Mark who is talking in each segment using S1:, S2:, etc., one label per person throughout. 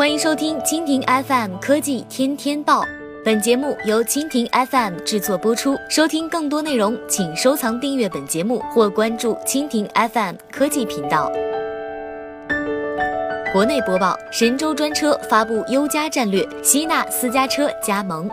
S1: 欢迎收听蜻蜓 FM 科技天天报，本节目由蜻蜓 FM 制作播出。收听更多内容，请收藏订阅本节目或关注蜻蜓 FM 科技频道。国内播报：神州专车发布优加战略，吸纳私家车加盟。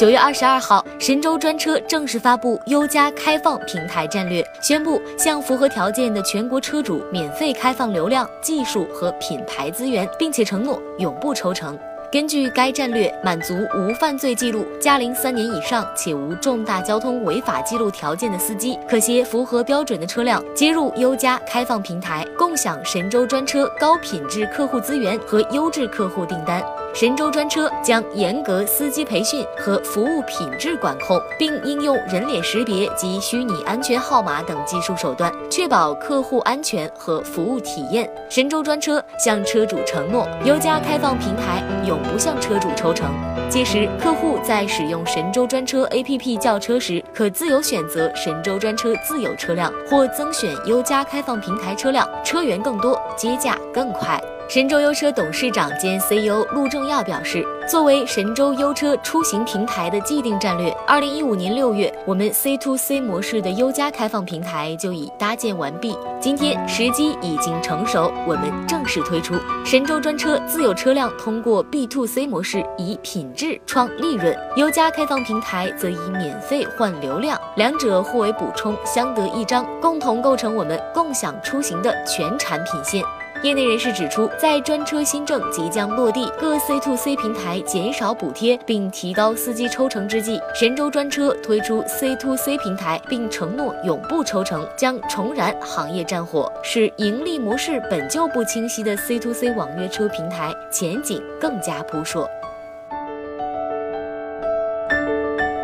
S1: 九月二十二号，神州专车正式发布优加开放平台战略，宣布向符合条件的全国车主免费开放流量、技术和品牌资源，并且承诺永不抽成。根据该战略，满足无犯罪记录、驾龄三年以上且无重大交通违法记录条件的司机，可携符合标准的车辆接入优加开放平台，共享神州专车高品质客户资源和优质客户订单。神州专车将严格司机培训和服务品质管控，并应用人脸识别及虚拟安全号码等技术手段，确保客户安全和服务体验。神州专车向车主承诺，优加开放平台永不向车主抽成。届时，客户在使用神州专车 APP 叫车时，可自由选择神州专车自有车辆，或增选优加开放平台车辆，车源更多，接驾更快。神州优车董事长兼 CEO 陆正耀表示，作为神州优车出行平台的既定战略，二零一五年六月，我们 C to C 模式的优加开放平台就已搭建完毕。今天时机已经成熟，我们正式推出神州专车自有车辆通过 B to C 模式以品质创利润，优加开放平台则以免费换流量，两者互为补充，相得益彰，共同构成我们共享出行的全产品线。业内人士指出，在专车新政即将落地，各 C to C 平台减少补贴并提高司机抽成之际，神州专车推出 C to C 平台，并承诺永不抽成，将重燃行业战火，使盈利模式本就不清晰的 C to C 网约车平台前景更加扑朔。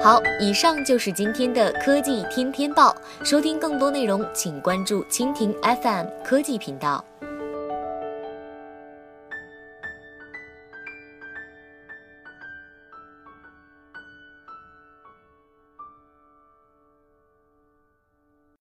S1: 好，以上就是今天的科技天天报。收听更多内容，请关注蜻蜓 FM 科技频道。